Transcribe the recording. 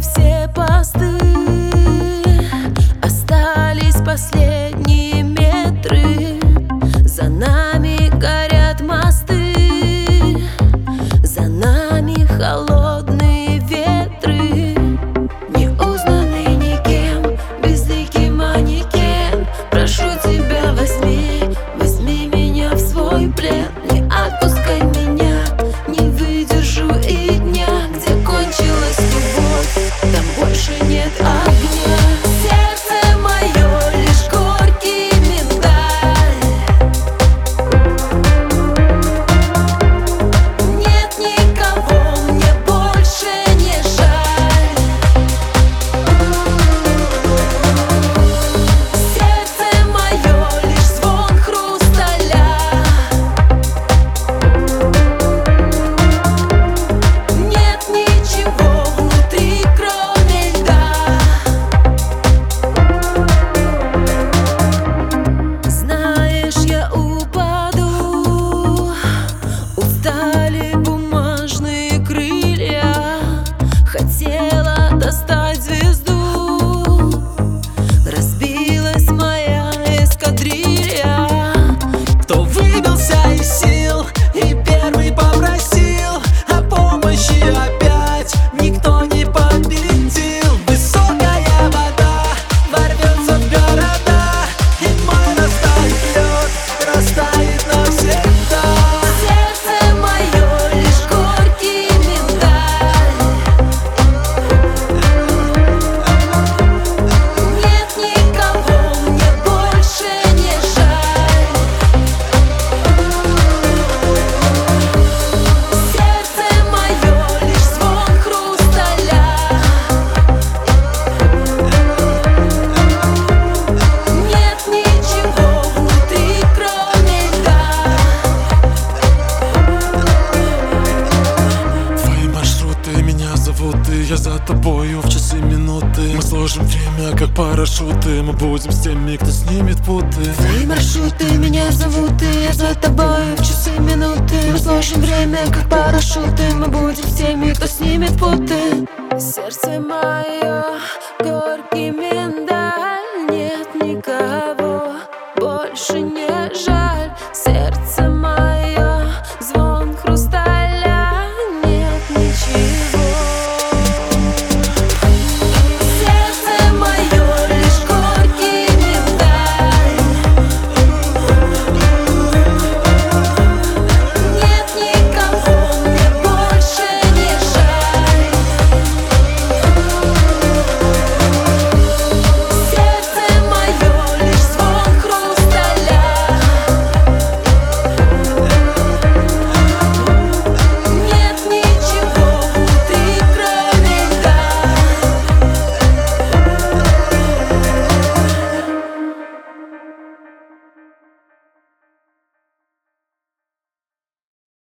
все часы, минуты. Мы сложим время, как парашюты. Мы будем с теми, кто снимет путы. Твои маршруты меня зовут, и я за тобой часы, минуты. Мы сложим время, как парашюты. Мы будем с теми, кто снимет путы. Сердце мое горький миндаль. Нет никого больше не жаль. Сердце мое